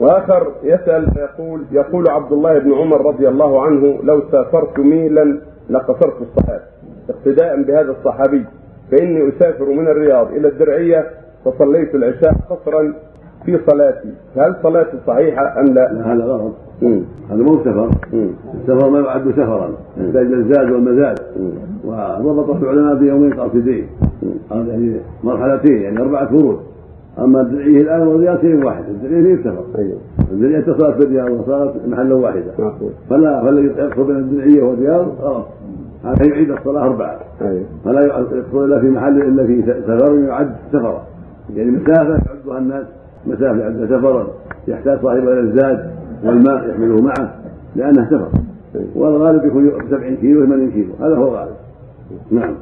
وآخر يسأل فيقول يقول عبد الله بن عمر رضي الله عنه لو سافرت ميلا لقصرت الصلاه اقتداء بهذا الصحابي. فإني أسافر من الرياض إلى الدرعية فصليت العشاء قصرا في صلاتي. هل صلاتي صحيحة أم لا؟ لا هذا غلط. هذا مو سفر. السفر ما يعد سفرا. يحتاج إلى الزاد والمزاد. وضبط العلماء بيومين قاصدين. يعني مرحلتين يعني أربعة فروض. أما الدرعيه الآن والرياض شيء واحد الدرعيه هي سفر أيوه. الدرعيه اتصلت بالرياض وصارت محلا واحدا معقول فلا فالذي يقصد بين الدرعيه والرياض. غلط هذا يعيد الصلاة أربعة. أيوه. فلا يقصد إلا في محل إلا في سفر يعد سفرا. يعني مسافة يعدها الناس مسافة يعدها سفرا. يحتاج صاحبها إلى الزاد والماء يحمله معه لأنه سفر. والغالب يكون 70 كيلو 80 كيلو. هذا هو الغالب. نعم.